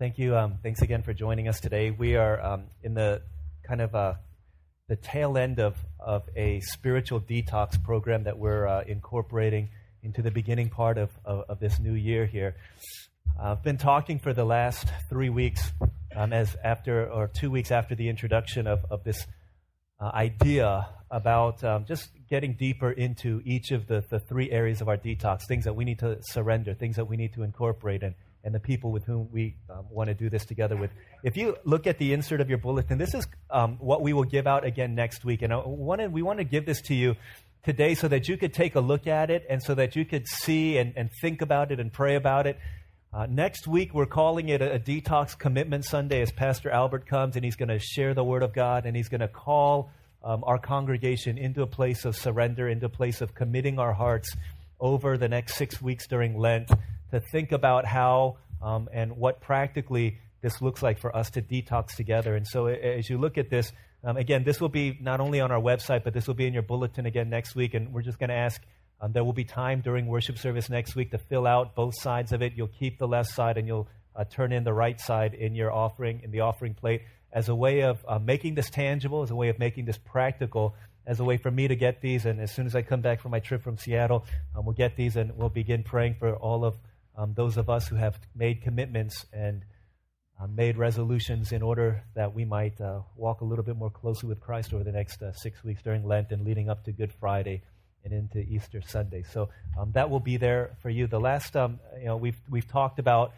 Thank you. Um, thanks again for joining us today. We are um, in the kind of uh, the tail end of, of a spiritual detox program that we're uh, incorporating into the beginning part of, of, of this new year here. I've been talking for the last three weeks, um, as after or two weeks after the introduction of, of this uh, idea about um, just getting deeper into each of the, the three areas of our detox, things that we need to surrender, things that we need to incorporate, and and the people with whom we um, want to do this together with. If you look at the insert of your bulletin, this is um, what we will give out again next week. And I wanted, we want to give this to you today so that you could take a look at it and so that you could see and, and think about it and pray about it. Uh, next week, we're calling it a, a Detox Commitment Sunday as Pastor Albert comes and he's going to share the Word of God and he's going to call um, our congregation into a place of surrender, into a place of committing our hearts over the next six weeks during Lent to think about how um, and what practically this looks like for us to detox together. And so, as you look at this, um, again, this will be not only on our website, but this will be in your bulletin again next week. And we're just going to ask um, there will be time during worship service next week to fill out both sides of it. You'll keep the left side and you'll uh, turn in the right side in your offering, in the offering plate, as a way of uh, making this tangible, as a way of making this practical, as a way for me to get these. And as soon as I come back from my trip from Seattle, um, we'll get these and we'll begin praying for all of um, those of us who have made commitments and uh, made resolutions in order that we might uh, walk a little bit more closely with Christ over the next uh, six weeks during Lent and leading up to Good Friday and into Easter Sunday. So um, that will be there for you. The last, um, you know, we've we've talked about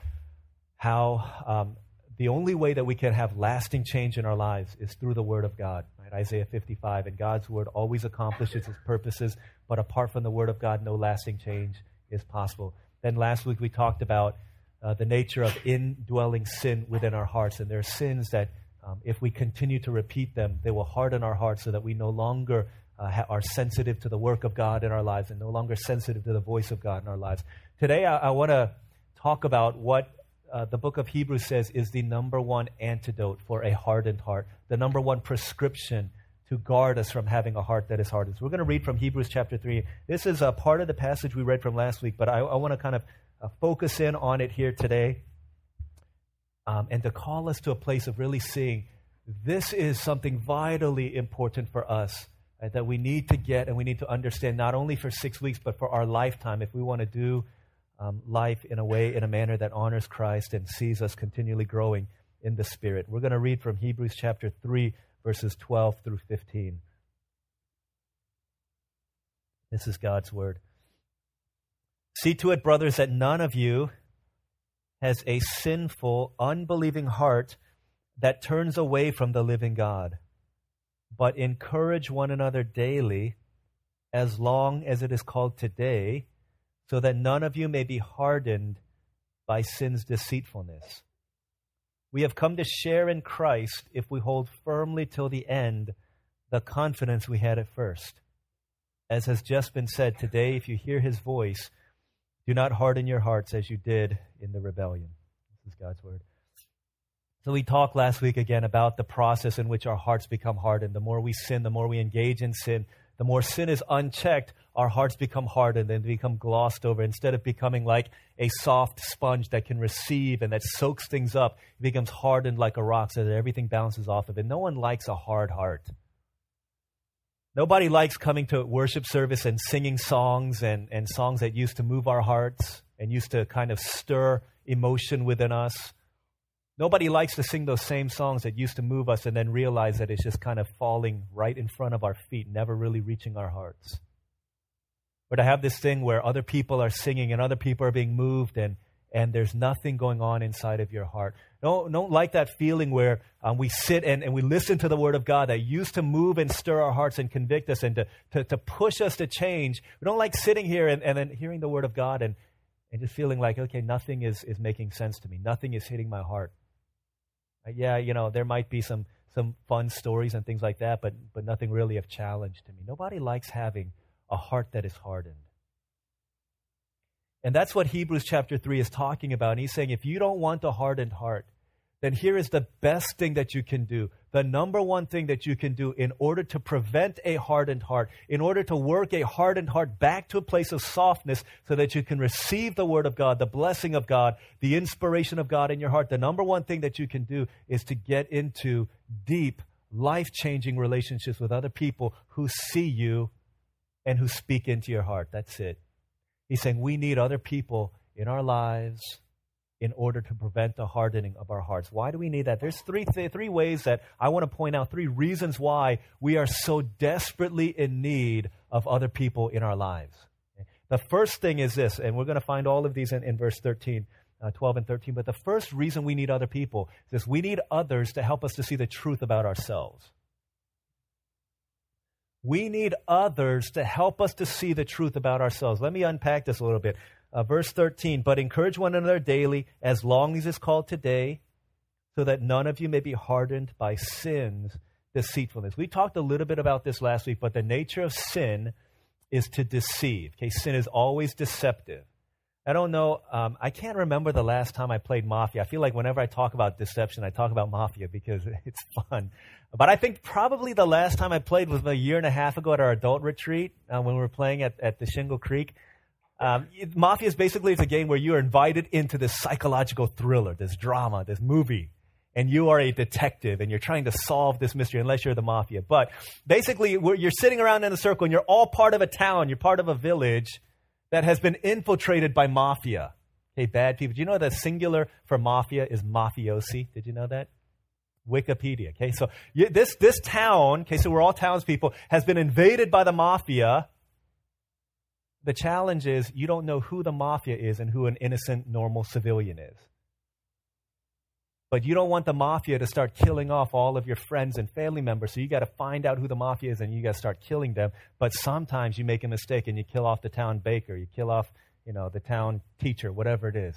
how um, the only way that we can have lasting change in our lives is through the Word of God. Right? Isaiah 55, and God's Word always accomplishes its purposes, but apart from the Word of God, no lasting change is possible. Then last week we talked about uh, the nature of indwelling sin within our hearts. And there are sins that, um, if we continue to repeat them, they will harden our hearts so that we no longer uh, ha- are sensitive to the work of God in our lives and no longer sensitive to the voice of God in our lives. Today, I, I want to talk about what uh, the book of Hebrews says is the number one antidote for a hardened heart, the number one prescription to guard us from having a heart that is hardened. So we're going to read from Hebrews chapter 3. This is a part of the passage we read from last week, but I, I want to kind of uh, focus in on it here today um, and to call us to a place of really seeing this is something vitally important for us right, that we need to get and we need to understand not only for six weeks, but for our lifetime if we want to do um, life in a way, in a manner that honors Christ and sees us continually growing in the Spirit. We're going to read from Hebrews chapter 3 verses 12 through 15. This is God's word. See to it, brothers, that none of you has a sinful, unbelieving heart that turns away from the living God, but encourage one another daily, as long as it is called today, so that none of you may be hardened by sin's deceitfulness. We have come to share in Christ if we hold firmly till the end the confidence we had at first. As has just been said today, if you hear his voice, do not harden your hearts as you did in the rebellion. This is God's word. So we talked last week again about the process in which our hearts become hardened. The more we sin, the more we engage in sin, the more sin is unchecked, our hearts become hardened and become glossed over. Instead of becoming like a soft sponge that can receive and that soaks things up, it becomes hardened like a rock so that everything bounces off of it. No one likes a hard heart. Nobody likes coming to worship service and singing songs and, and songs that used to move our hearts and used to kind of stir emotion within us. Nobody likes to sing those same songs that used to move us and then realize that it's just kind of falling right in front of our feet, never really reaching our hearts. Or to have this thing where other people are singing and other people are being moved and, and there's nothing going on inside of your heart. Don't, don't like that feeling where um, we sit and, and we listen to the Word of God that used to move and stir our hearts and convict us and to, to, to push us to change. We don't like sitting here and, and then hearing the Word of God and, and just feeling like, okay, nothing is, is making sense to me. Nothing is hitting my heart. Uh, yeah, you know, there might be some, some fun stories and things like that, but, but nothing really of challenge to me. Nobody likes having a heart that is hardened. And that's what Hebrews chapter 3 is talking about. And he's saying if you don't want a hardened heart, then here is the best thing that you can do. The number one thing that you can do in order to prevent a hardened heart, in order to work a hardened heart back to a place of softness so that you can receive the Word of God, the blessing of God, the inspiration of God in your heart. The number one thing that you can do is to get into deep, life changing relationships with other people who see you and who speak into your heart. That's it. He's saying we need other people in our lives in order to prevent the hardening of our hearts. Why do we need that? There's three, th- three ways that I want to point out, three reasons why we are so desperately in need of other people in our lives. The first thing is this, and we're going to find all of these in, in verse 13. Uh, 12 and 13. But the first reason we need other people is we need others to help us to see the truth about ourselves. We need others to help us to see the truth about ourselves. Let me unpack this a little bit. Uh, verse 13, but encourage one another daily as long as it's called today, so that none of you may be hardened by sin's deceitfulness. We talked a little bit about this last week, but the nature of sin is to deceive. Okay, sin is always deceptive. I don't know. Um, I can't remember the last time I played Mafia. I feel like whenever I talk about deception, I talk about Mafia because it's fun. But I think probably the last time I played was a year and a half ago at our adult retreat uh, when we were playing at, at the Shingle Creek. Um, Mafia is basically it's a game where you are invited into this psychological thriller, this drama, this movie, and you are a detective and you're trying to solve this mystery unless you're the mafia. But basically, you're sitting around in a circle and you're all part of a town, you're part of a village that has been infiltrated by mafia. Okay, bad people. Do you know that singular for mafia is mafiosi? Did you know that? Wikipedia. Okay, so you, this this town, okay, so we're all townspeople, has been invaded by the mafia the challenge is you don't know who the mafia is and who an innocent, normal civilian is. But you don't want the mafia to start killing off all of your friends and family members, so you got to find out who the mafia is and you got to start killing them. But sometimes you make a mistake and you kill off the town baker, you kill off, you know, the town teacher, whatever it is.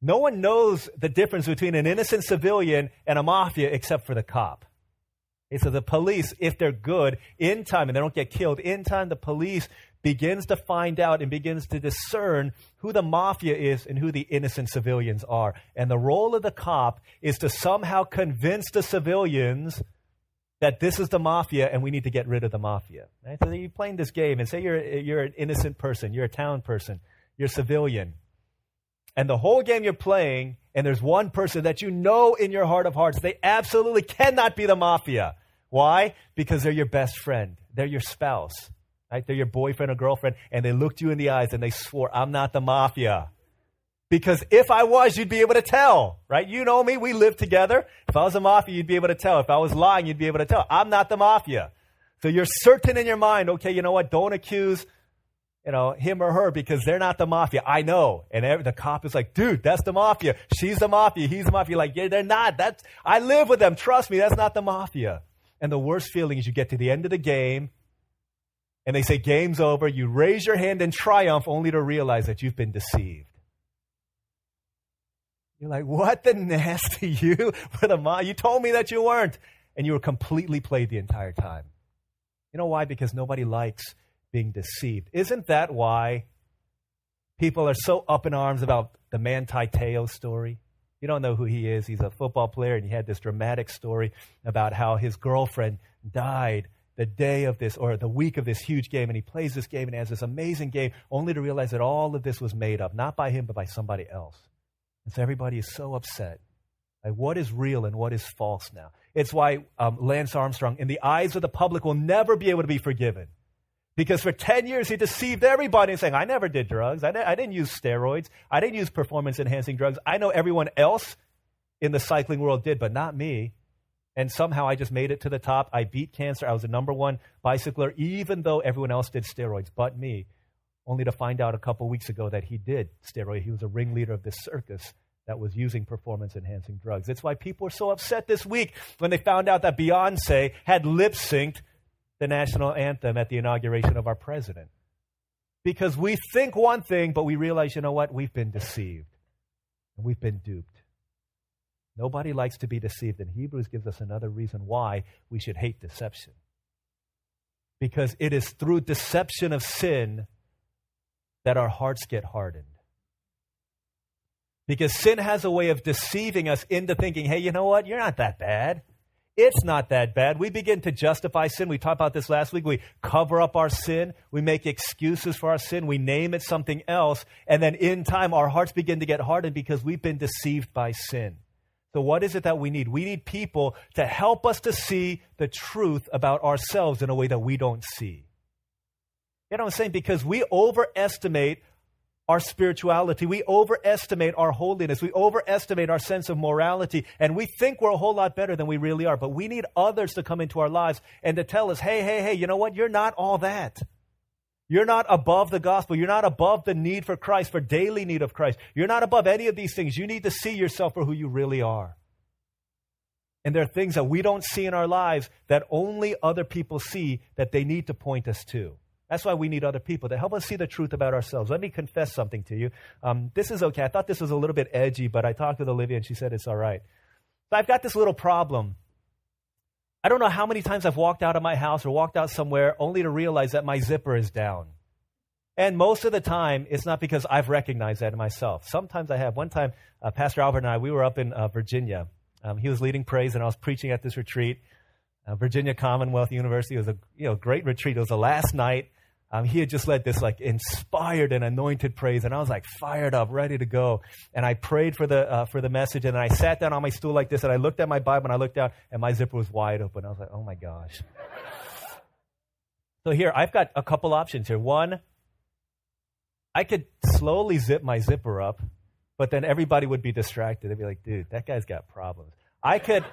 No one knows the difference between an innocent civilian and a mafia except for the cop. Okay, so the police, if they're good, in time, and they don't get killed, in time, the police begins to find out and begins to discern who the mafia is and who the innocent civilians are. And the role of the cop is to somehow convince the civilians that this is the mafia and we need to get rid of the mafia. Right? So you're playing this game and say you're, you're an innocent person, you're a town person, you're a civilian. And the whole game you're playing, and there's one person that you know in your heart of hearts, they absolutely cannot be the mafia. Why? Because they're your best friend, they're your spouse Right? They're your boyfriend or girlfriend, and they looked you in the eyes and they swore, I'm not the mafia. Because if I was, you'd be able to tell, right? You know me, we live together. If I was a mafia, you'd be able to tell. If I was lying, you'd be able to tell. I'm not the mafia. So you're certain in your mind, okay, you know what? Don't accuse, you know, him or her because they're not the mafia. I know. And every, the cop is like, dude, that's the mafia. She's the mafia. He's the mafia. Like, yeah, they're not. That's, I live with them. Trust me, that's not the mafia. And the worst feeling is you get to the end of the game and they say, Game's over. You raise your hand in triumph only to realize that you've been deceived. You're like, What the nasty you with a mom? You told me that you weren't. And you were completely played the entire time. You know why? Because nobody likes being deceived. Isn't that why people are so up in arms about the Manti Te'o story? You don't know who he is. He's a football player, and he had this dramatic story about how his girlfriend died the day of this or the week of this huge game and he plays this game and has this amazing game only to realize that all of this was made up not by him but by somebody else. And so everybody is so upset like what is real and what is false now. It's why um, lance armstrong in the eyes of the public will never be able to be forgiven. Because for 10 years he deceived everybody saying i never did drugs. I, I didn't use steroids. I didn't use performance enhancing drugs. I know everyone else in the cycling world did but not me and somehow I just made it to the top. I beat cancer. I was the number one bicycler, even though everyone else did steroids but me. Only to find out a couple weeks ago that he did steroid. He was a ringleader of this circus that was using performance enhancing drugs. That's why people were so upset this week when they found out that Beyonce had lip synced the national anthem at the inauguration of our president. Because we think one thing, but we realize, you know what? We've been deceived and we've been duped. Nobody likes to be deceived, and Hebrews gives us another reason why we should hate deception. Because it is through deception of sin that our hearts get hardened. Because sin has a way of deceiving us into thinking, hey, you know what? You're not that bad. It's not that bad. We begin to justify sin. We talked about this last week. We cover up our sin. We make excuses for our sin. We name it something else. And then in time, our hearts begin to get hardened because we've been deceived by sin. So, what is it that we need? We need people to help us to see the truth about ourselves in a way that we don't see. You know what I'm saying? Because we overestimate our spirituality. We overestimate our holiness. We overestimate our sense of morality. And we think we're a whole lot better than we really are. But we need others to come into our lives and to tell us, hey, hey, hey, you know what? You're not all that. You're not above the gospel. You're not above the need for Christ, for daily need of Christ. You're not above any of these things. You need to see yourself for who you really are. And there are things that we don't see in our lives that only other people see that they need to point us to. That's why we need other people to help us see the truth about ourselves. Let me confess something to you. Um, this is okay. I thought this was a little bit edgy, but I talked with Olivia and she said it's all right. So I've got this little problem. I don't know how many times I've walked out of my house or walked out somewhere only to realize that my zipper is down. And most of the time, it's not because I've recognized that in myself. Sometimes I have. One time, uh, Pastor Albert and I, we were up in uh, Virginia. Um, he was leading praise, and I was preaching at this retreat. Uh, Virginia Commonwealth University it was a you know great retreat. It was the last night, um, he had just led this like inspired and anointed praise, and I was like fired up, ready to go. And I prayed for the uh, for the message, and I sat down on my stool like this, and I looked at my Bible, and I looked out, and my zipper was wide open. I was like, oh my gosh. so here, I've got a couple options here. One, I could slowly zip my zipper up, but then everybody would be distracted. They'd be like, dude, that guy's got problems. I could.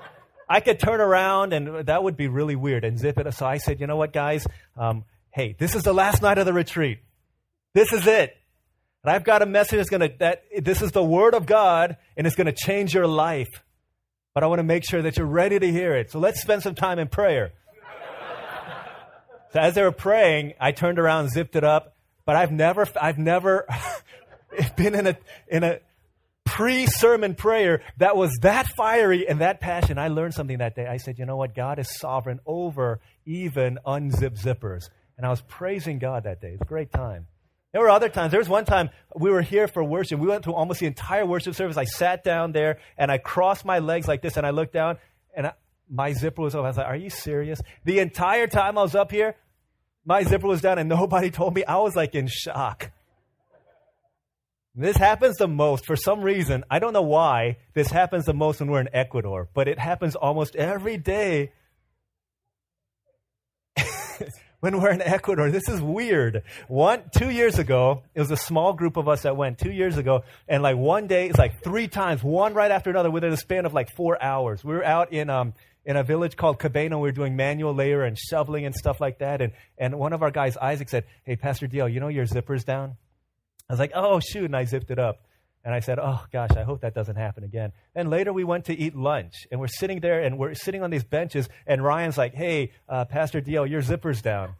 I could turn around and that would be really weird and zip it. So I said, you know what, guys? Um, hey, this is the last night of the retreat. This is it. And I've got a message that's going to, that this is the word of God and it's going to change your life. But I want to make sure that you're ready to hear it. So let's spend some time in prayer. so as they were praying, I turned around, zipped it up, but I've never, I've never been in a, in a pre-sermon prayer that was that fiery and that passion. I learned something that day. I said, you know what? God is sovereign over even unzipped zippers. And I was praising God that day. It was a great time. There were other times. There was one time we were here for worship. We went through almost the entire worship service. I sat down there and I crossed my legs like this and I looked down and I, my zipper was open. I was like, Are you serious? The entire time I was up here, my zipper was down and nobody told me. I was like in shock. This happens the most for some reason. I don't know why this happens the most when we're in Ecuador, but it happens almost every day when we're in Ecuador. This is weird. One, two years ago, it was a small group of us that went two years ago, and like one day, it's like three times, one right after another, within a span of like four hours. We were out in um in a village called Cabeno. We were doing manual labor and shoveling and stuff like that. And and one of our guys, Isaac, said, "Hey, Pastor Dio, you know your zipper's down." I was like, "Oh shoot!" And I zipped it up. And I said, Oh gosh, I hope that doesn't happen again. Then later we went to eat lunch and we're sitting there and we're sitting on these benches and Ryan's like, Hey, uh, Pastor Dio, your zipper's down.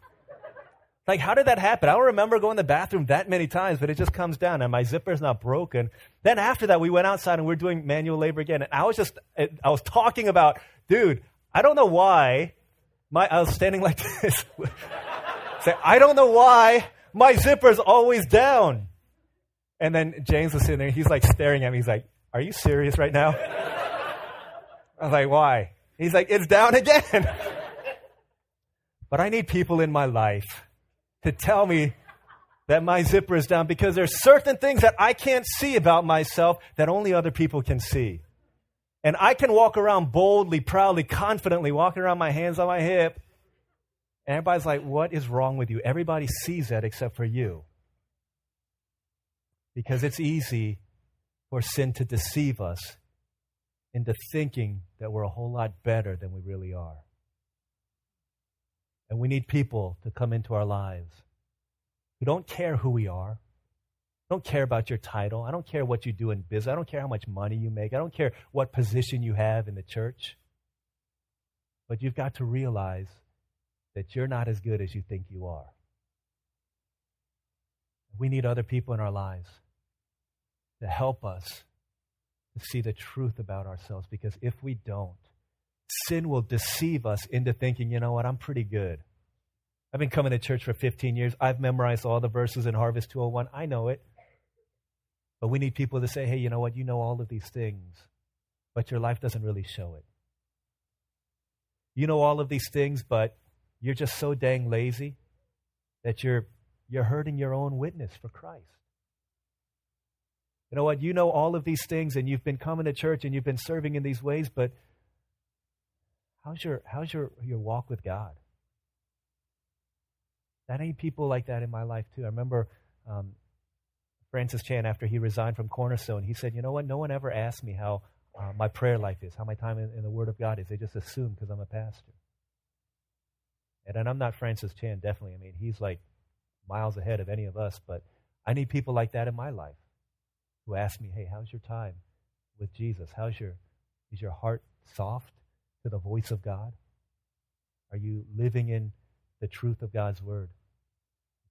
Like, how did that happen? I don't remember going to the bathroom that many times, but it just comes down and my zipper's not broken. Then after that, we went outside and we are doing manual labor again. And I was just, I was talking about, dude, I don't know why my, I was standing like this. Say, I don't know why my zipper's always down. And then James was sitting there. He's like staring at me. He's like, Are you serious right now? I was like, Why? He's like, It's down again. but I need people in my life to tell me that my zipper is down because there's certain things that I can't see about myself that only other people can see. And I can walk around boldly, proudly, confidently, walking around my hands on my hip. And everybody's like, What is wrong with you? Everybody sees that except for you because it's easy for sin to deceive us into thinking that we're a whole lot better than we really are. And we need people to come into our lives who don't care who we are. don't care about your title. I don't care what you do in business. I don't care how much money you make. I don't care what position you have in the church. But you've got to realize that you're not as good as you think you are. We need other people in our lives to help us to see the truth about ourselves because if we don't, sin will deceive us into thinking, you know what, I'm pretty good. I've been coming to church for 15 years. I've memorized all the verses in Harvest 201. I know it. But we need people to say, hey, you know what? You know all of these things, but your life doesn't really show it. You know all of these things, but you're just so dang lazy that you're, you're hurting your own witness for Christ. You know what? You know all of these things, and you've been coming to church and you've been serving in these ways, but how's your, how's your, your walk with God? That ain't people like that in my life, too. I remember um, Francis Chan, after he resigned from Cornerstone, he said, You know what? No one ever asked me how uh, my prayer life is, how my time in, in, the Word of God is. They just assume because I'm a pastor. And, and I'm not Francis Chan, definitely. I mean, he's like miles ahead of any of us, but I need people like that in my life who ask me, Hey, how's your time with Jesus? How's your, is your heart soft to the voice of God? Are you living in the truth of God's Word?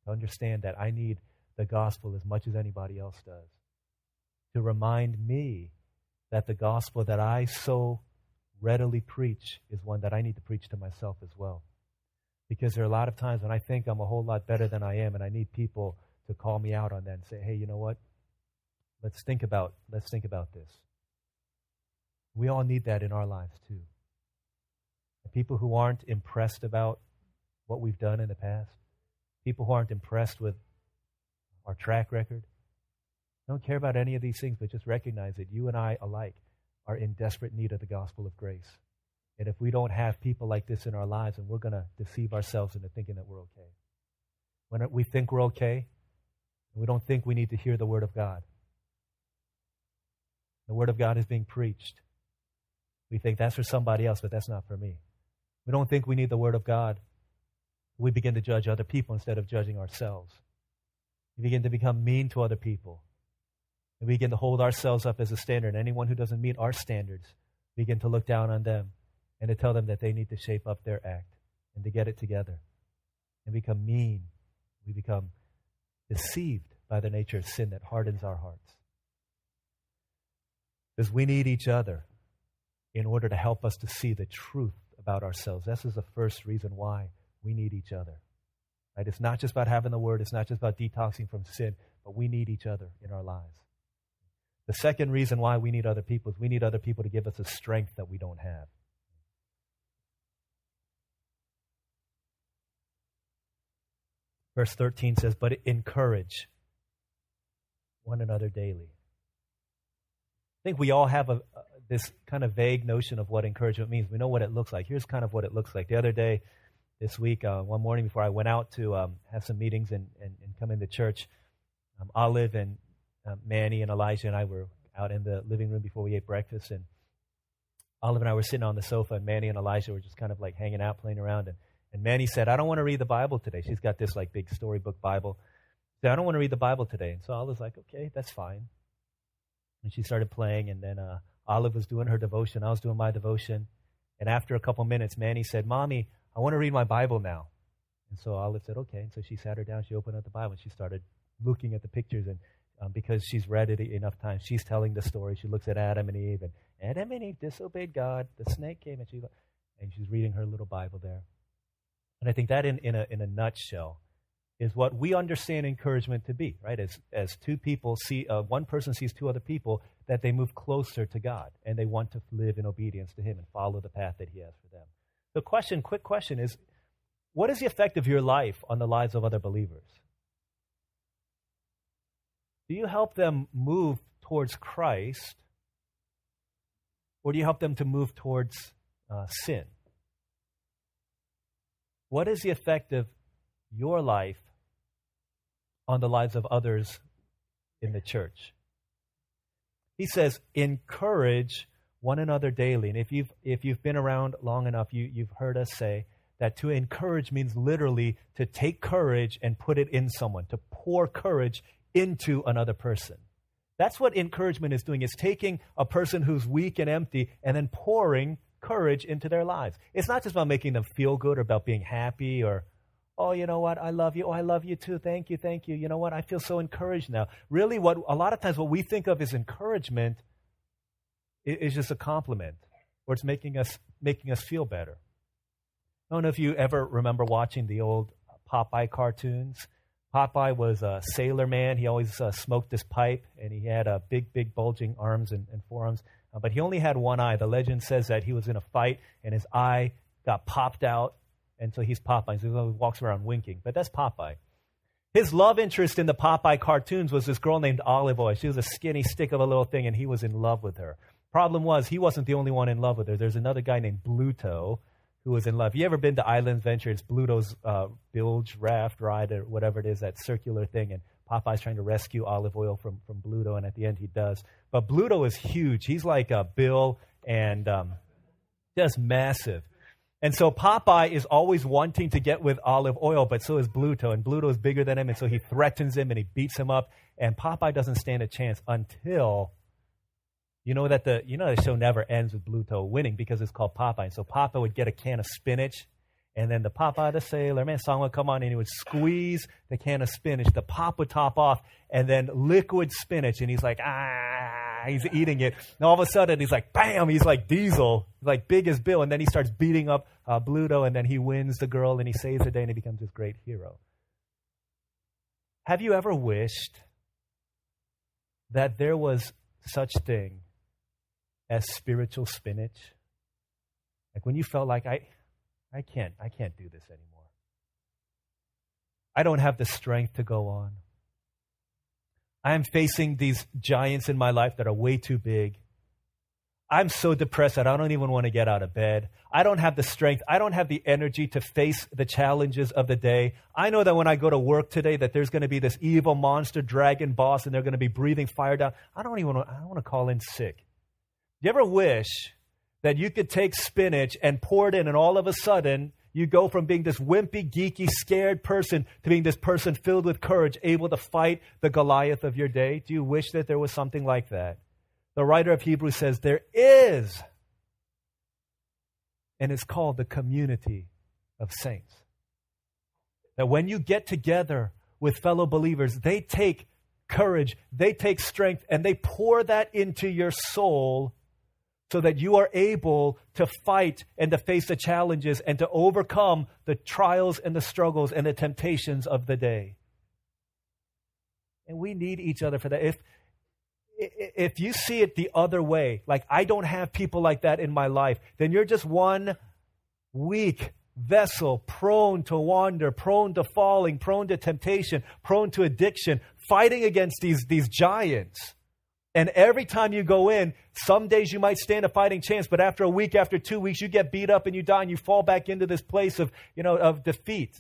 To understand that I need the gospel as much as anybody else does. To remind me that the gospel that I so readily preach is one that I need to preach to myself as well. Because there are a lot of times when I think I'm a whole lot better than I am, and I need people to call me out on that and say, hey, you know what? Let's think about let's think about this. We all need that in our lives too. people who aren't impressed about what we've done in the past, people who aren't impressed with our track record. Don't care about any of these things, but just recognize that you and I alike are in desperate need of the gospel of grace. And if we don't have people like this in our lives, and we're going to deceive ourselves into thinking that we're okay. When we think we're okay, we don't think we need to hear the word of God. The word of God is being preached. We think that's for somebody else, but that's not for me. We don't think we need the word of God. We begin to judge other people instead of judging ourselves. We begin to become mean to other people. And we begin to hold ourselves up as a standard. Anyone who doesn't meet our standards, begin to look down on them and to tell them that they need to shape up their act and to get it together and become mean. We become deceived by the nature of sin that hardens our hearts. Because we need each other in order to help us to see the truth about ourselves. This is the first reason why we need each other. Right? It's not just about having the word, it's not just about detoxing from sin, but we need each other in our lives. The second reason why we need other people is we need other people to give us a strength that we don't have. Verse 13 says, But encourage one another daily. I think we all have a, this kind of vague notion of what encouragement means. We know what it looks like. Here's kind of what it looks like. The other day, this week, uh, one morning before I went out to um, have some meetings and, and, and, come into church, um, Olive and um, Manny and Elijah and I were out in the living room before we ate breakfast. And Olive and I were sitting on the sofa, and Manny and Elijah were just kind of like hanging out, playing around. And, and Manny said, I don't want to read the Bible today. She's got this like big storybook Bible. She said, I don't want to read the Bible today. And so I was like, okay, that's fine. And she started playing, and then uh, Olive was doing her devotion. I was doing my devotion. And after a couple minutes, Manny said, Mommy, I want to read my Bible now. And so Olive said, okay. And so she sat her down. She opened up the Bible and she started looking at the pictures. And um, because she's read it enough times, she's telling the story. She looks at Adam and Eve, and Adam and Eve disobeyed God. The snake came and she, and she's reading her little Bible there. And I think that, in, in, a, in a nutshell, is what we understand encouragement to be, right? As, as two people see, uh, one person sees two other people, that they move closer to God and they want to live in obedience to Him and follow the path that He has for them. The question, quick question is what is the effect of your life on the lives of other believers? Do you help them move towards Christ or do you help them to move towards uh, sin? What is the effect of your life on the lives of others in the church? He says, encourage one another daily. And if you've, if you've been around long enough, you, you've heard us say that to encourage means literally to take courage and put it in someone, to pour courage into another person. That's what encouragement is doing. It's taking a person who's weak and empty and then pouring courage into their lives. It's not just about making them feel good or about being happy or, oh, you know what, I love you. Oh, I love you too. Thank you, thank you. You know what, I feel so encouraged now. Really, what a lot of times what we think of as encouragement is just a compliment, or it's making us making us feel better. I don't know if you ever remember watching the old Popeye cartoons. Popeye was a sailor man. He always uh, smoked his pipe, and he had uh, big, big, bulging arms and, and forearms. Uh, but he only had one eye. The legend says that he was in a fight, and his eye got popped out, and so he's Popeye. So he walks around winking. But that's Popeye. His love interest in the Popeye cartoons was this girl named Olive Oyl. She was a skinny stick of a little thing, and he was in love with her. Problem was, he wasn't the only one in love with her. There's another guy named Bluto who was in love. You ever been to Island Adventure? It's Bluto's uh, bilge raft ride or whatever it is, that circular thing, and Popeye's trying to rescue Olive Oyl from, from Bluto, and at the end he does. But Bluto is huge. He's like a Bill and um, just massive. And so Popeye is always wanting to get with Olive Oyl, but so is Bluto. And Bluto is bigger than him, and so he threatens him and he beats him up. And Popeye doesn't stand a chance until you know that the you know the show never ends with Bluto winning because it's called Popeye. And so Popeye would get a can of spinach, and then the Popeye the Sailor Man song would come on, and he would squeeze the can of spinach. The pop would top off, and then liquid spinach, and he's like ah, he's eating it. And all of a sudden, he's like bam, he's like Diesel, like big as Bill, and then he starts beating up uh, Bluto, and then he wins the girl, and he saves the day, and he becomes this great hero. Have you ever wished that there was such thing as spiritual spinach? Like when you felt like I I can't I can't do this anymore. I don't have the strength to go on. I am facing these giants in my life that are way too big. I'm so depressed that I don't even want to get out of bed. I don't have the strength. I don't have the energy to face the challenges of the day. I know that when I go to work today that there's going to be this evil monster dragon boss and they're going to be breathing fire down. I don't even want I don't want to call in sick. Do you ever wish that you could take spinach and pour it in, and all of a sudden you go from being this wimpy, geeky, scared person to being this person filled with courage, able to fight the Goliath of your day? Do you wish that there was something like that? The writer of Hebrews says there is, and it's called the community of saints. That when you get together with fellow believers, they take courage, they take strength, and they pour that into your soul so that you are able to fight and to face the challenges and to overcome the trials and the struggles and the temptations of the day. And we need each other for that. If if you see it the other way, like I don't have people like that in my life, then you're just one weak vessel prone to wander, prone to falling, prone to temptation, prone to addiction, fighting against these, these giants. And every time you go in, some days you might stand a fighting chance, but after a week, after two weeks, you get beat up and you die and you fall back into this place of, you know, of defeat.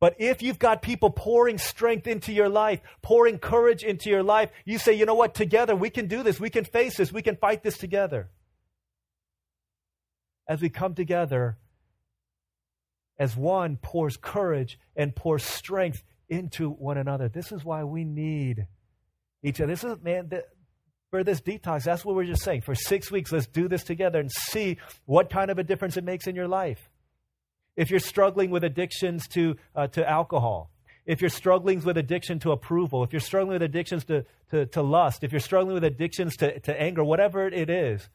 But if you've got people pouring strength into your life, pouring courage into your life, you say, you know what, together we can do this, we can face this, we can fight this together. As we come together, as one pours courage and pours strength into one another. This is why we need each other. This is, man, for this detox. That's what we're just saying. For six weeks, let's do this together and see what kind of a difference it makes in your life. If you're struggling with addictions to, uh, to alcohol, if you're struggling with addiction to approval, if you're struggling with addictions to, to, to lust, if you're struggling with addictions to, to anger, whatever it is,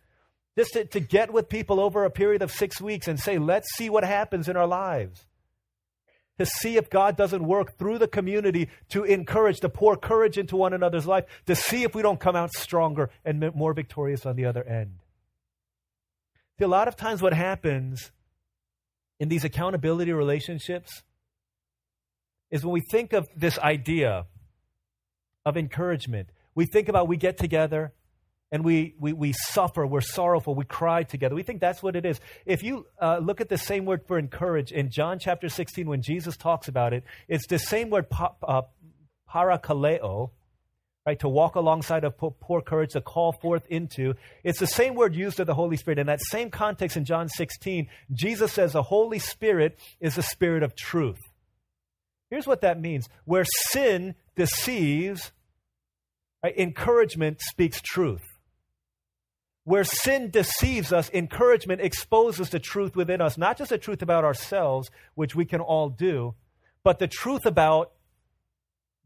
just to, to get with people over a period of six weeks and say, let's see what happens in our lives to see if God doesn't work through the community to encourage, to pour courage into one another's life, to see if we don't come out stronger and more victorious on the other end. See, a lot of times what happens in these accountability relationships is when we think of this idea of encouragement, we think about we get together and we, we, we suffer, we're sorrowful, we cry together. We think that's what it is. If you uh, look at the same word for encourage in John chapter 16, when Jesus talks about it, it's the same word pa, uh, parakaleo, right, to walk alongside of pour courage, to call forth into. It's the same word used of the Holy Spirit. In that same context in John 16, Jesus says the Holy Spirit is the spirit of truth. Here's what that means where sin deceives, right, encouragement speaks truth. Where sin deceives us, encouragement exposes the truth within us, not just the truth about ourselves, which we can all do, but the truth about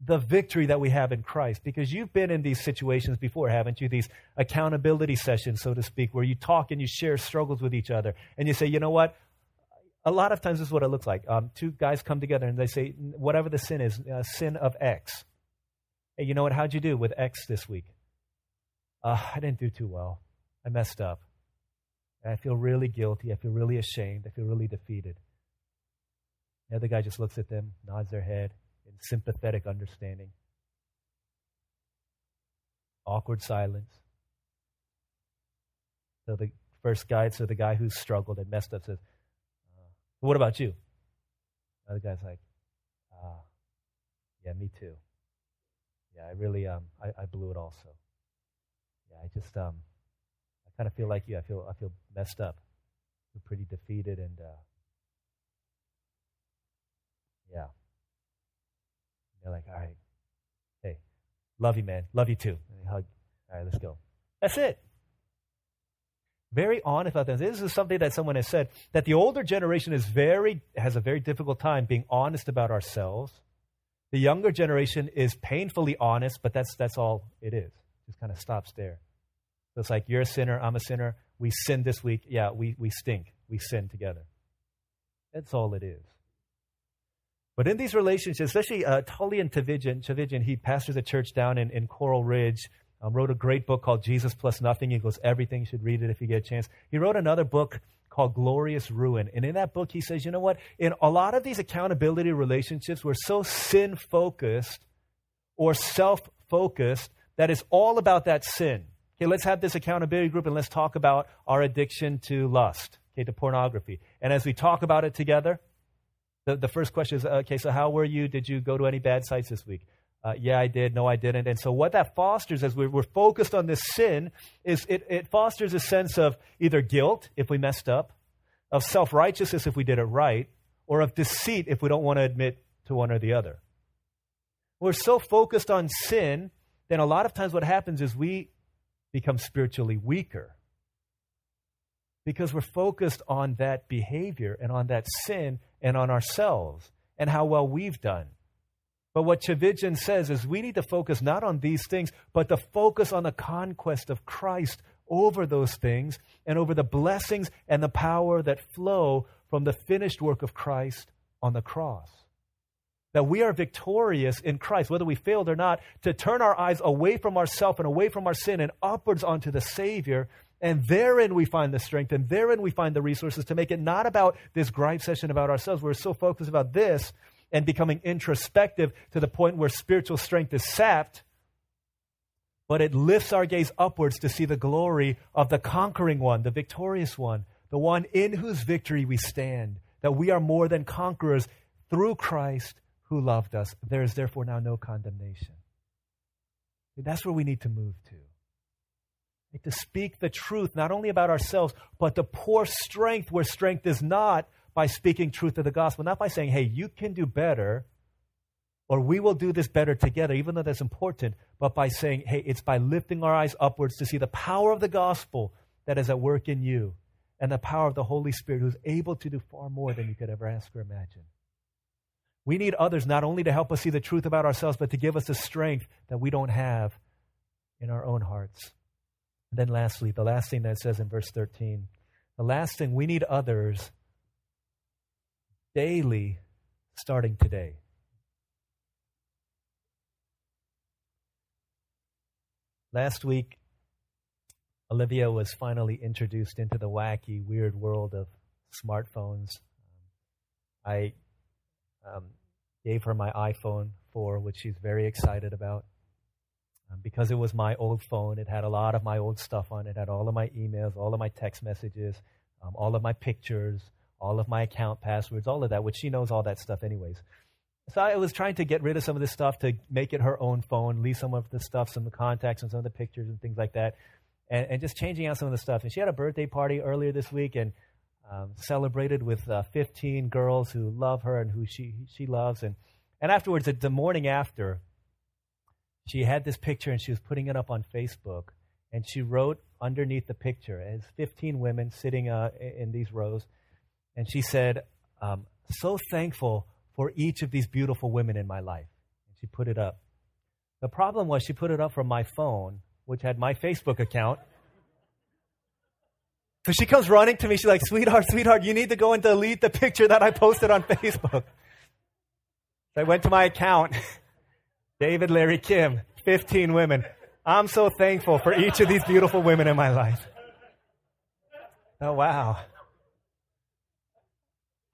the victory that we have in Christ. Because you've been in these situations before, haven't you? These accountability sessions, so to speak, where you talk and you share struggles with each other. And you say, you know what? a lot of times this is what it looks like. Um, two guys come together and they say, whatever the sin is, uh, sin of X. Hey, you know what? How'd you do with X this week? Uh, I didn't do too well. I messed up. I feel really guilty. I feel really ashamed. I feel really defeated. The other guy just looks at them, nods their head in sympathetic understanding. Awkward silence. So the first guy, so the guy who struggled and messed up says, uh, What about you? The other guy's like, uh, Yeah, me too. Yeah, I really, um, I, I blew it also. Yeah, I just, um, kind of feel like you. I feel, I feel messed up. Feel pretty defeated and, uh, yeah. They're like, all right, hey, love you, man. Love you too. Hug. All right, let's go. That's it. Very honest about this. This is something that someone has said that the older generation is very has a very difficult time being honest about ourselves. The younger generation is painfully honest, but that's that's all it is. Just kind of stops there. So it's like you're a sinner, I'm a sinner. We sin this week. Yeah, we, we stink. We sin together. That's all it is. But in these relationships, especially uh, Tullian Tchividjian, he pastors a church down in, in Coral Ridge, um, wrote a great book called Jesus Plus Nothing. He goes, everything, you should read it if you get a chance. He wrote another book called Glorious Ruin. And in that book, he says, you know what? In a lot of these accountability relationships, we're so sin focused or self focused that it's all about that sin. Okay, let's have this accountability group and let's talk about our addiction to lust, okay, to pornography. And as we talk about it together, the, the first question is okay, so how were you? Did you go to any bad sites this week? Uh, yeah, I did. No, I didn't. And so, what that fosters as we're, we're focused on this sin is it, it fosters a sense of either guilt if we messed up, of self righteousness if we did it right, or of deceit if we don't want to admit to one or the other. We're so focused on sin, then a lot of times what happens is we become spiritually weaker because we're focused on that behavior and on that sin and on ourselves and how well we've done. But what Tchividjian says is we need to focus not on these things, but to focus on the conquest of Christ over those things and over the blessings and the power that flow from the finished work of Christ on the cross. That we are victorious in Christ, whether we failed or not, to turn our eyes away from ourselves and away from our sin and upwards onto the Savior and therein we find the strength, and therein we find the resources to make it not about this gripe session about ourselves. We're so focused about this and becoming introspective to the point where spiritual strength is sapped, but it lifts our gaze upwards to see the glory of the conquering one, the victorious one, the one in whose victory we stand, that we are more than conquerors through Christ who loved us. There is therefore now no condemnation. That's where we need to move to to speak the truth, not only about ourselves, but to pour strength where strength is not by speaking truth of the gospel, not by saying, hey, you can do better, or we will do this better together, even though that's important, but by saying, hey, it's by lifting our eyes upwards to see the power of the gospel that is at work in you and the power of the Holy Spirit who's able to do far more than you could ever ask or imagine. We need others not only to help us see the truth about ourselves, but to give us the strength that we don't have in our own hearts. And then, lastly, the last thing that it says in verse 13 the last thing we need others daily starting today. Last week, Olivia was finally introduced into the wacky, weird world of smartphones. I um, gave her my iPhone 4, which she's very excited about. Um, because it was my old phone, it had a lot of my old stuff on it. It had all of my emails, all of my text messages, um, all of my pictures, all of my account passwords, all of that, which she knows all that stuff anyways. So I was trying to get rid of some of this stuff to make it her own phone, leave some of the stuff, some of the contacts and some of the pictures and things like that, and, and just changing out some of the stuff. And she had a birthday party earlier this week and um, celebrated with uh, 15 girls who love her and who she, she loves. And, and afterwards, the morning after, she had this picture and she was putting it up on Facebook. And she wrote underneath the picture, as 15 women sitting uh, in these rows. And she said, um, So thankful for each of these beautiful women in my life. And she put it up. The problem was she put it up from my phone, which had my Facebook account. So she comes running to me. She's like, sweetheart, sweetheart, you need to go and delete the picture that I posted on Facebook. I went to my account. David, Larry, Kim, 15 women. I'm so thankful for each of these beautiful women in my life. Oh, wow.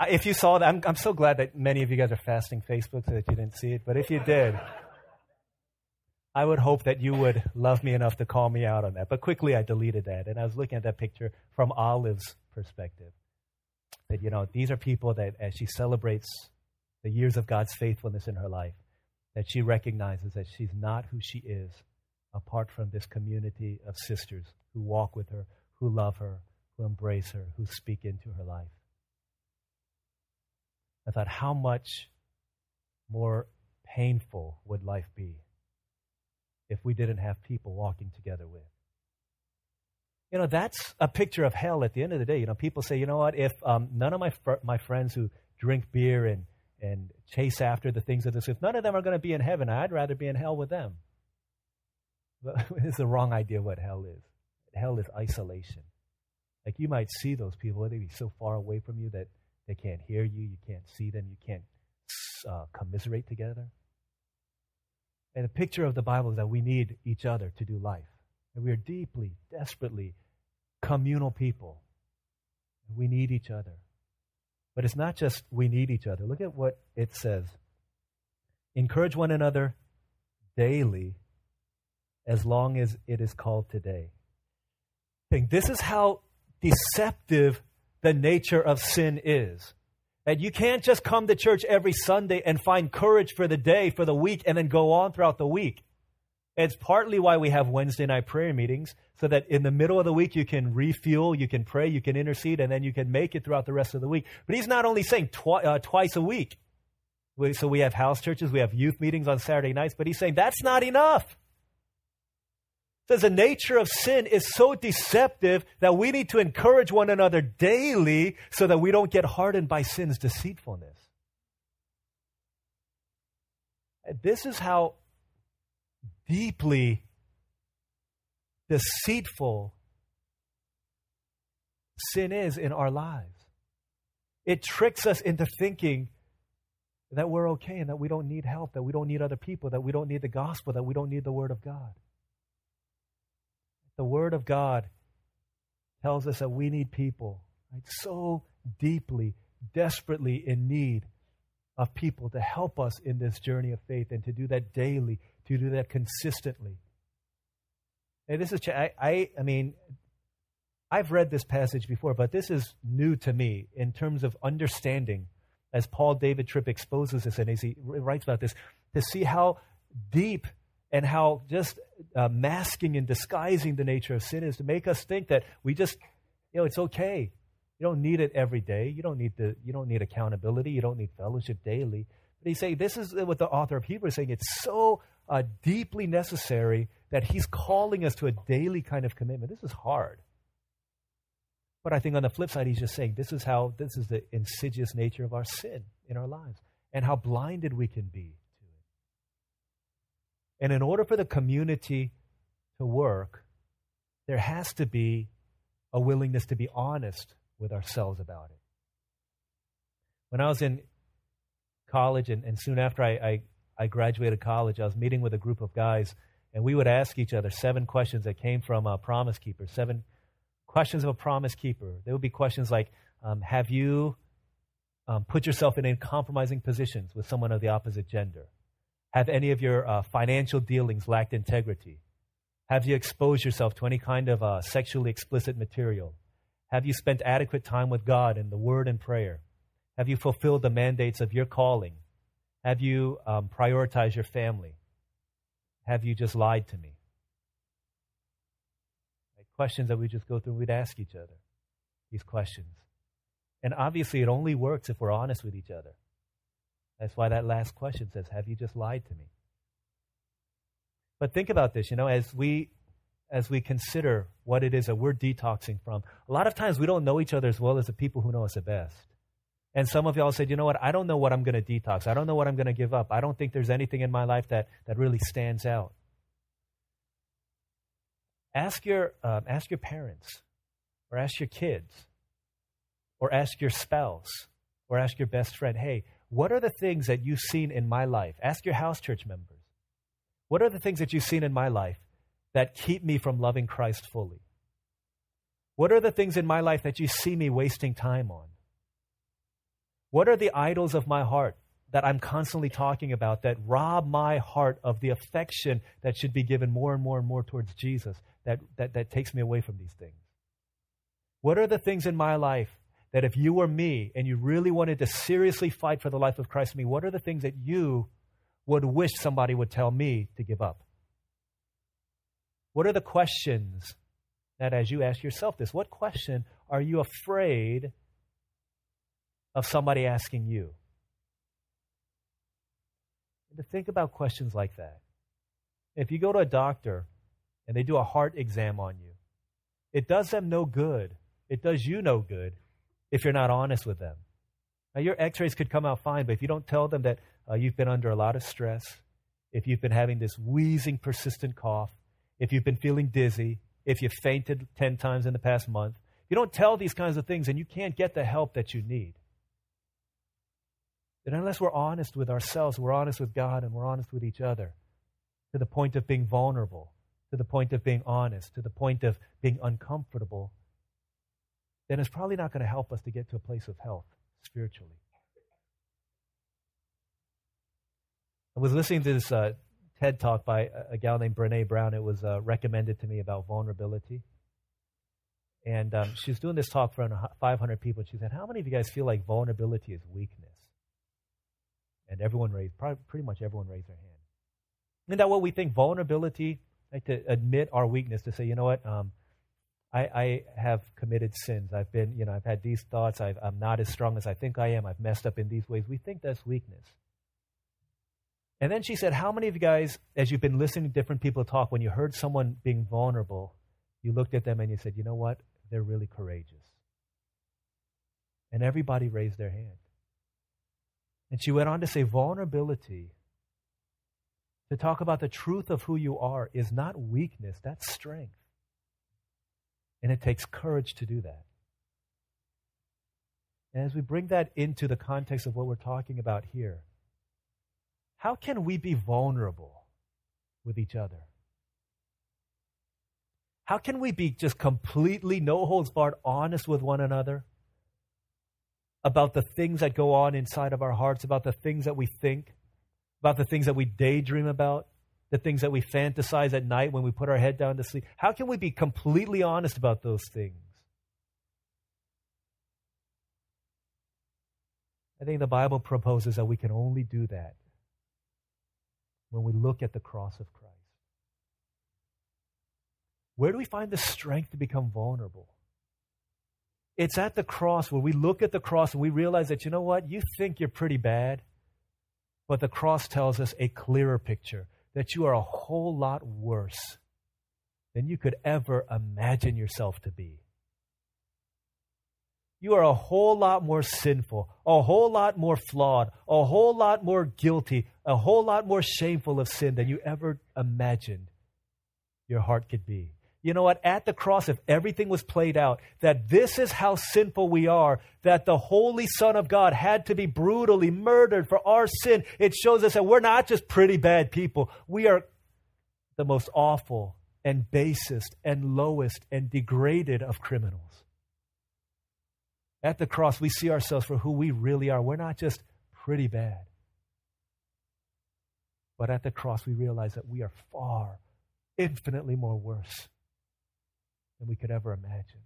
If you saw that, I'm, I'm so glad that many of you guys are fasting Facebook so that you didn't see it. But if you did, I would hope that you would love me enough to call me out on that. But quickly, I deleted that. And I was looking at that picture from Olive's perspective. That, you know, these are people that as she celebrates the years of God's faithfulness in her life, that she recognizes that she's not who she is apart from this community of sisters who walk with her, who love her, who embrace her, who speak into her life. I thought, how much more painful would life be if we didn't have people walking together with? You know, that's a picture of hell at the end of the day. You know, people say, you know what, if um, none of my, fr- my friends who drink beer and, and chase after the things of this, if none of them are going to be in heaven, I'd rather be in hell with them. But it's the wrong idea what hell is. Hell is isolation. Like you might see those people, they'd be so far away from you that they can't hear you, you can't see them, you can't uh, commiserate together. And the picture of the Bible is that we need each other to do life. And we are deeply, desperately communal people. We need each other. But it's not just we need each other. Look at what it says encourage one another daily as long as it is called today. Think This is how deceptive the nature of sin is. And you can't just come to church every Sunday and find courage for the day, for the week, and then go on throughout the week. It's partly why we have Wednesday night prayer meetings, so that in the middle of the week you can refuel, you can pray, you can intercede, and then you can make it throughout the rest of the week. But he's not only saying twi- uh, twice a week. So we have house churches, we have youth meetings on Saturday nights, but he's saying that's not enough says the nature of sin is so deceptive that we need to encourage one another daily so that we don't get hardened by sin's deceitfulness. This is how deeply deceitful sin is in our lives. It tricks us into thinking that we're okay and that we don't need help, that we don't need other people, that we don't need the gospel, that we don't need the Word of God. The Word of God tells us that we need people right, so deeply, desperately in need of people to help us in this journey of faith and to do that daily, to do that consistently. And this is, I, I, I mean, I've read this passage before, but this is new to me in terms of understanding, as Paul David Tripp exposes this and as he writes about this, to see how deep and how just uh, masking and disguising the nature of sin is to make us think that we just, you know, it's okay. You don't need it every day. You don't need the, you don't need accountability. You don't need fellowship daily. But he's saying this is what the author of Hebrews is saying. It's so uh, deeply necessary that he's calling us to a daily kind of commitment. This is hard. But I think on the flip side, he's just saying this is how this is the insidious nature of our sin in our lives and how blinded we can be and in order for the community to work, there has to be a willingness to be honest with ourselves about it. When I was in college and, and soon after I, I, I, graduated college, I was meeting with a group of guys, and we would ask each other seven questions that came from a promise keeper, seven questions of a promise keeper. There would be questions like um, Have you um, put yourself in compromising positions with someone of the opposite gender? Have any of your uh, financial dealings lacked integrity? Have you exposed yourself to any kind of uh, sexually explicit material? Have you spent adequate time with God in the Word and prayer? Have you fulfilled the mandates of your calling? Have you um, prioritized your family? Have you just lied to me? Right? Questions that we just go through, we'd ask each other these questions. And obviously, it only works if we're honest with each other. That's why that last question says, Have you just lied to me? But think about this, you know, as we as we consider what it is that we're detoxing from, a lot of times we don't know each other as well as the people who know us the best. And some of y'all said, you know what, I don't know what I'm going to detox. I don't know what I'm going to give up. I don't think there's anything in my life that, that really stands out. Ask your, um, ask your parents or ask your kids, or ask your spouse, or ask your best friend, hey, what are the things that you've seen in my life? Ask your house church members. What are the things that you've seen in my life that keep me from loving Christ fully? What are the things in my life that you see me wasting time on? What are the idols of my heart that I'm constantly talking about that rob my heart of the affection that should be given more and more and more towards Jesus that, that, that takes me away from these things? What are the things in my life that if you were me and you really wanted to seriously fight for the life of Christ in me, what are the things that you would wish somebody would tell me to give up? What are the questions that, as you ask yourself this, what question are you afraid of somebody asking you? And to think about questions like that. If you go to a doctor and they do a heart exam on you, it does them no good. It does you no good if you're not honest with them. Now, your x rays could come out fine, but if you don't tell them that uh, you've been under a lot of stress, if you've been having this wheezing, persistent cough, if you've been feeling dizzy, if you've fainted 10 times in the past month, you don't tell these kinds of things and you can't get the help that you need. Then, unless we're honest with ourselves, we're honest with God, and we're honest with each other, to the point of being vulnerable, to the point of being honest, to the point of being uncomfortable, then it's probably not going to help us to get to a place of health spiritually. I was listening to this uh, TED talk by a, a, gal named Brene Brown. It was uh, recommended to me about vulnerability. And um, doing this talk for 500 people. And She said, How many of you guys feel like vulnerability is weakness? And everyone raised, probably, pretty much everyone raised their hand. Isn't that what we think? Vulnerability, like to admit our weakness, to say, you know what, um, I, I, have committed sins. I've been, you know, I've had these thoughts. i am not as strong as I think I am. I've messed up in these ways. We think that's weakness. And then she said, How many of you guys, as you've been listening to different people talk, when you heard someone being vulnerable, you looked at them and you said, You know what? They're really courageous. And everybody raised their hand. And she went on to say, Vulnerability, to talk about the truth of who you are, is not weakness, that's strength. And it takes courage to do that. And as we bring that into the context of what we're talking about here, how can we be vulnerable with each other? How can we be just completely, no holds barred, honest with one another about the things that go on inside of our hearts, about the things that we think, about the things that we daydream about? The things that we fantasize at night when we put our head down to sleep? How can we be completely honest about those things? I think the Bible proposes that we can only do that when we look at the cross of Christ. Where do we find the strength to become vulnerable? It's at the cross where we look at the cross and we realize that, you know what, you think you're pretty bad, but the cross tells us a clearer picture that you are a whole lot worse than you could ever imagine yourself to be. You are a whole lot more sinful, a whole lot more flawed, a whole lot more guilty, a whole lot more shameful of sin than you ever imagined your heart could be you know what? At the cross, if everything was played out, that this is how sinful we are, that the Holy Son of God had to be brutally murdered for our sin, it shows us that we're not just pretty bad people. We are the most awful and basest and lowest and degraded of criminals. At the cross, we see ourselves for who we really are. We're not just pretty bad. But at the cross, we realize that we are far, infinitely more worse than we could ever imagine.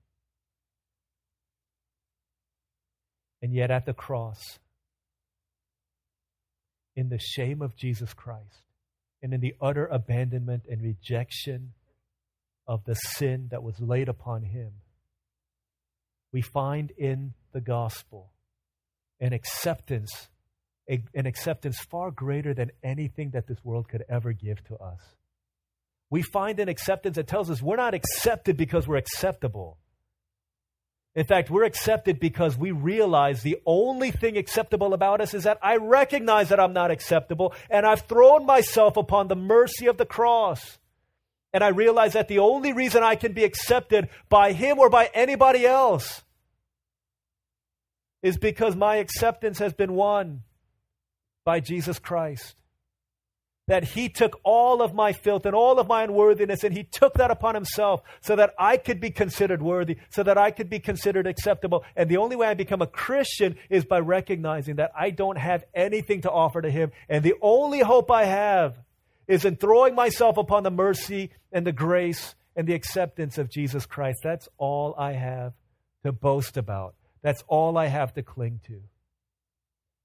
And yet, at the cross, in the shame of Jesus Christ, and in the utter abandonment and rejection of the sin that was laid upon him, we find in the gospel an acceptance, a, an acceptance far greater than anything that this world could ever give to us we find an acceptance that tells us we're not accepted because we're acceptable. In fact, we're accepted because we realize the only thing acceptable about us is that I recognize that I'm not acceptable and I've thrown myself upon the mercy of the cross. And I realize that the only reason I can be accepted by Him or by anybody else is because my acceptance has been won by Jesus Christ that he took all of my filth and all of my unworthiness and he took that upon himself so that I could be considered worthy, so that I could be considered acceptable. And the only way I become a Christian is by recognizing that I don't have anything to offer to him. And the only hope I have is in throwing myself upon the mercy and the grace and the acceptance of Jesus Christ. That's all I have to boast about. That's all I have to cling to.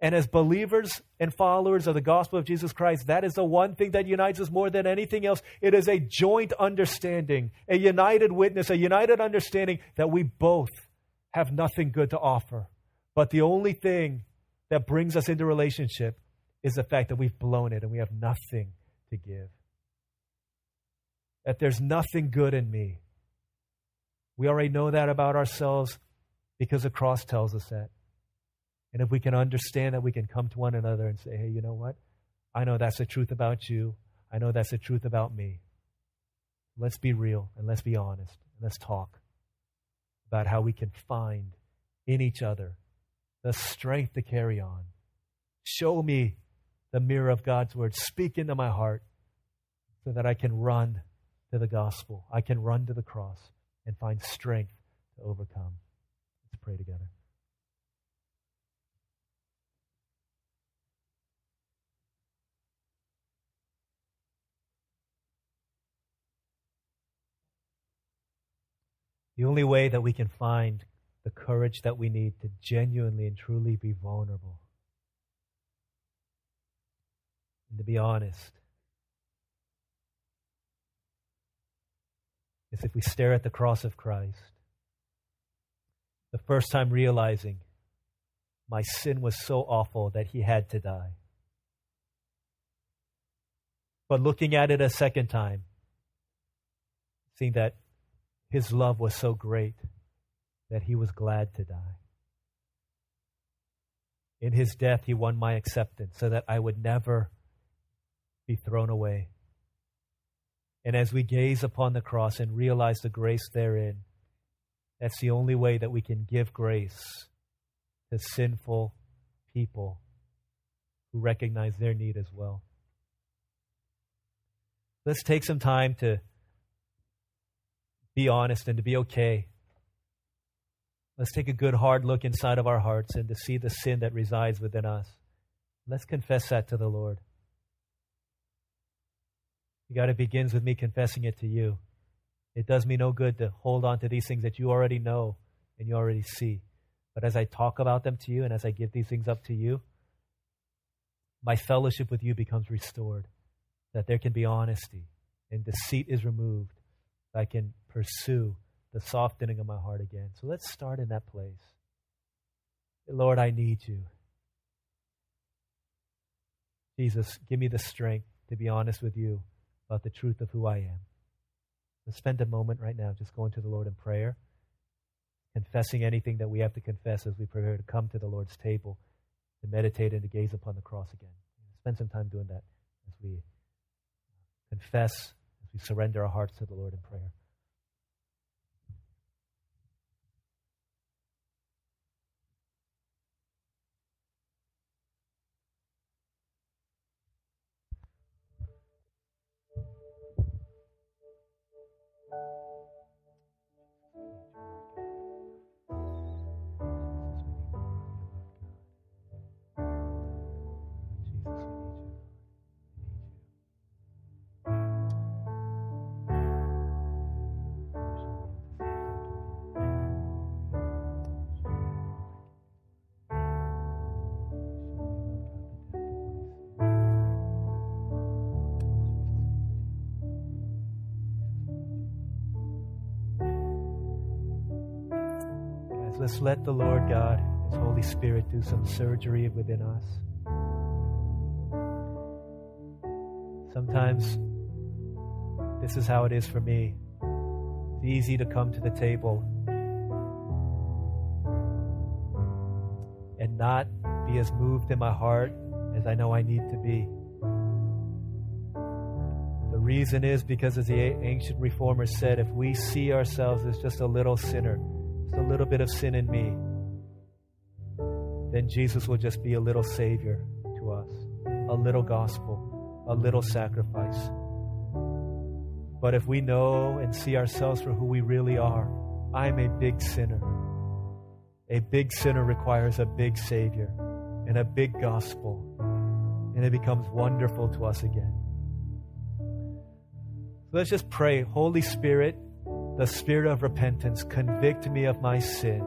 And as believers and followers of the gospel of Jesus Christ, that is the one thing that unites us more than anything else. It is a joint understanding, a united witness, a united understanding that we both have nothing good to offer. But the only thing that brings us into relationship is the fact that we've blown it and we have nothing to give. That there's nothing good in me. We already know that about ourselves because the cross tells us that. And if we can understand that, we can come to one another and say, hey, you know what? I know that's the truth about you. I know that's the truth about me. Let's be real and let's be honest. And let's talk about how we can find in each other the strength to carry on. Show me the mirror of God's word. Speak into my heart so that I can run to the gospel. I can run to the cross and find strength to overcome. Let's pray together. The only way that we can find the courage that we need to genuinely and truly be vulnerable and to be honest is if we stare at the cross of Christ. The first time realizing my sin was so awful that he had to die. But looking at it a second time, seeing that his love was so great that he was glad to die. In his death, he won my acceptance so that I would never be thrown away. And as we gaze upon the cross and realize the grace therein, that's the only way that we can give grace to sinful people who recognize their need as well. Let's take some time to be honest and to be okay. Let's take a good hard look inside of our hearts and to see the sin that resides within us. Let's confess that to the Lord. God, it begins with me confessing it to you. It does me no good to hold on to these things that you already know and you already see. But as I talk about them to you and as I give these things up to you, my fellowship with you becomes restored. That there can be honesty and deceit is removed. I can pursue the softening of my heart again. So let's start in that place. Lord, I need you. Jesus, give me the strength to be honest with you about the truth of who I am. Let's spend a moment right now just going to the Lord in prayer, confessing anything that we have to confess as we prepare to come to the Lord's table to meditate and to gaze upon the cross again. Spend some time doing that as we confess, we surrender our hearts to the Lord in prayer. Let's let the Lord God, His Holy Spirit, do some surgery within us. Sometimes this is how it is for me. It's easy to come to the table and not be as moved in my heart as I know I need to be. The reason is because, as the ancient reformers said, if we see ourselves as just a little sinner, a little bit of sin in me, then Jesus will just be a little Savior to us, a little gospel, a little sacrifice. But if we know and see ourselves for who we really are, I'm a big sinner. A big sinner requires a big Savior and a big gospel, and it becomes wonderful to us again. So let's just pray. Holy Spirit, the Spirit of repentance, convict me of my sin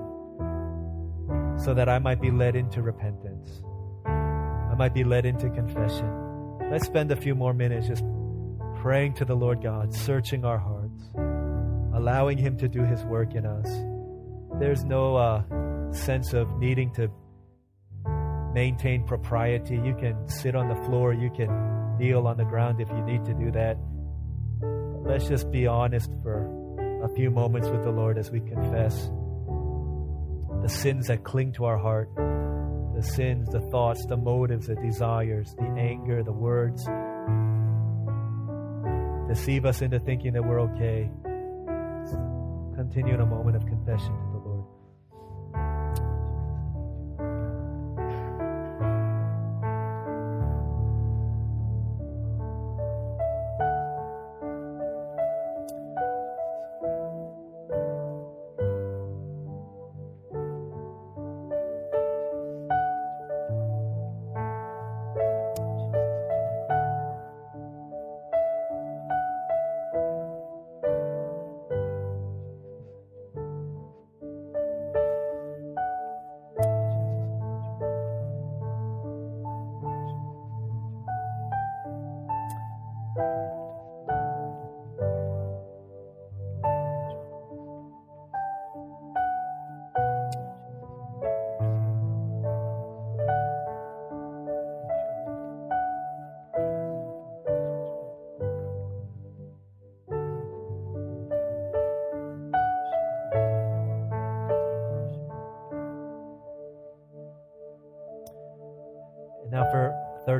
so that I might be led into repentance. I might be led into confession. Let's spend a few more minutes just praying to the Lord God, searching our hearts, allowing Him to do His work in us. There's no uh, sense of needing to maintain propriety. You can sit on the floor, you can kneel on the ground if you need to do that. But let's just be honest for a few moments with the Lord as we confess the sins that cling to our heart, the sins, the thoughts, the motives, the desires, the anger, the words. Deceive us into thinking that we're okay. Continue in a moment of confession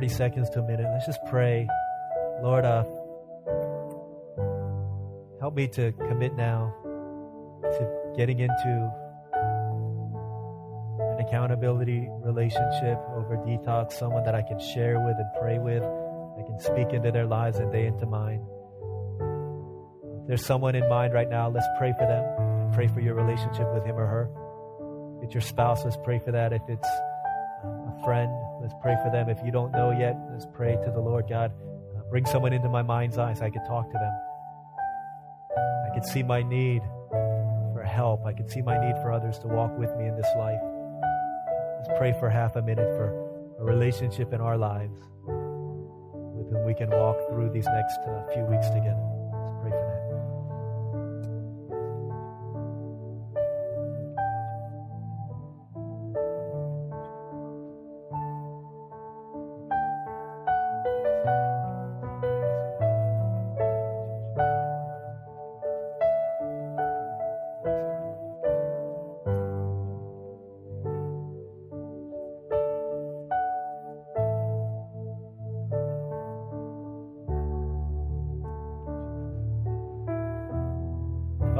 30 seconds to a minute, let's just pray. Lord, uh, help me to commit now to getting into an accountability relationship over detox, someone that I can share with and pray with. I can speak into their lives and they into mine. If there's someone in mind right now, let's pray for them. Pray for your relationship with him or her. If it's your spouse, let's pray for that. If it's a friend, let's pray for them. If you don't know yet, let's pray to the Lord God. Uh, bring someone into my mind's eye so I could talk to them. I could see my need for help. I could see my need for others to walk with me in this life. Let's pray for half a minute for a relationship in our lives with whom we can walk through these next uh, few weeks together.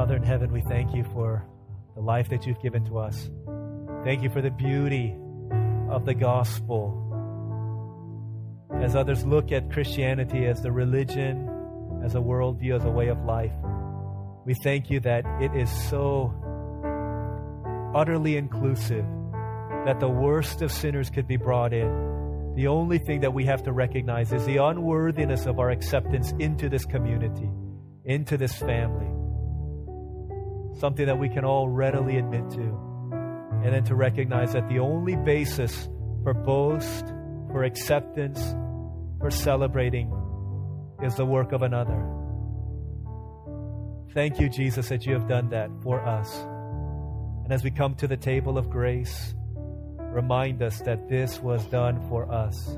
Father in heaven, we thank you for the life that you've given to us. Thank you for the beauty of the gospel. As others look at Christianity as the religion, as a worldview, as a way of life, we thank you that it is so utterly inclusive that the worst of sinners could be brought in. The only thing that we have to recognize is the unworthiness of our acceptance into this community, into this family something that we can all readily admit to. And then to recognize that the only basis for boast, for acceptance, for celebrating is the work of another. Thank you, Jesus, that you have done that for us. And as we come to the table of grace, remind us that this was done for us.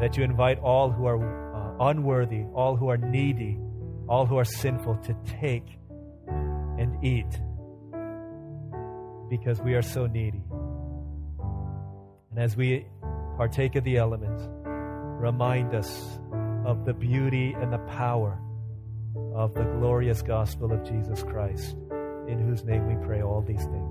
That you invite all who are uh, unworthy, all who are needy, all who are sinful to take and eat because we are so needy. And as we partake of the elements, remind us of the beauty and the power of the glorious gospel of Jesus Christ, in whose name we pray all these things.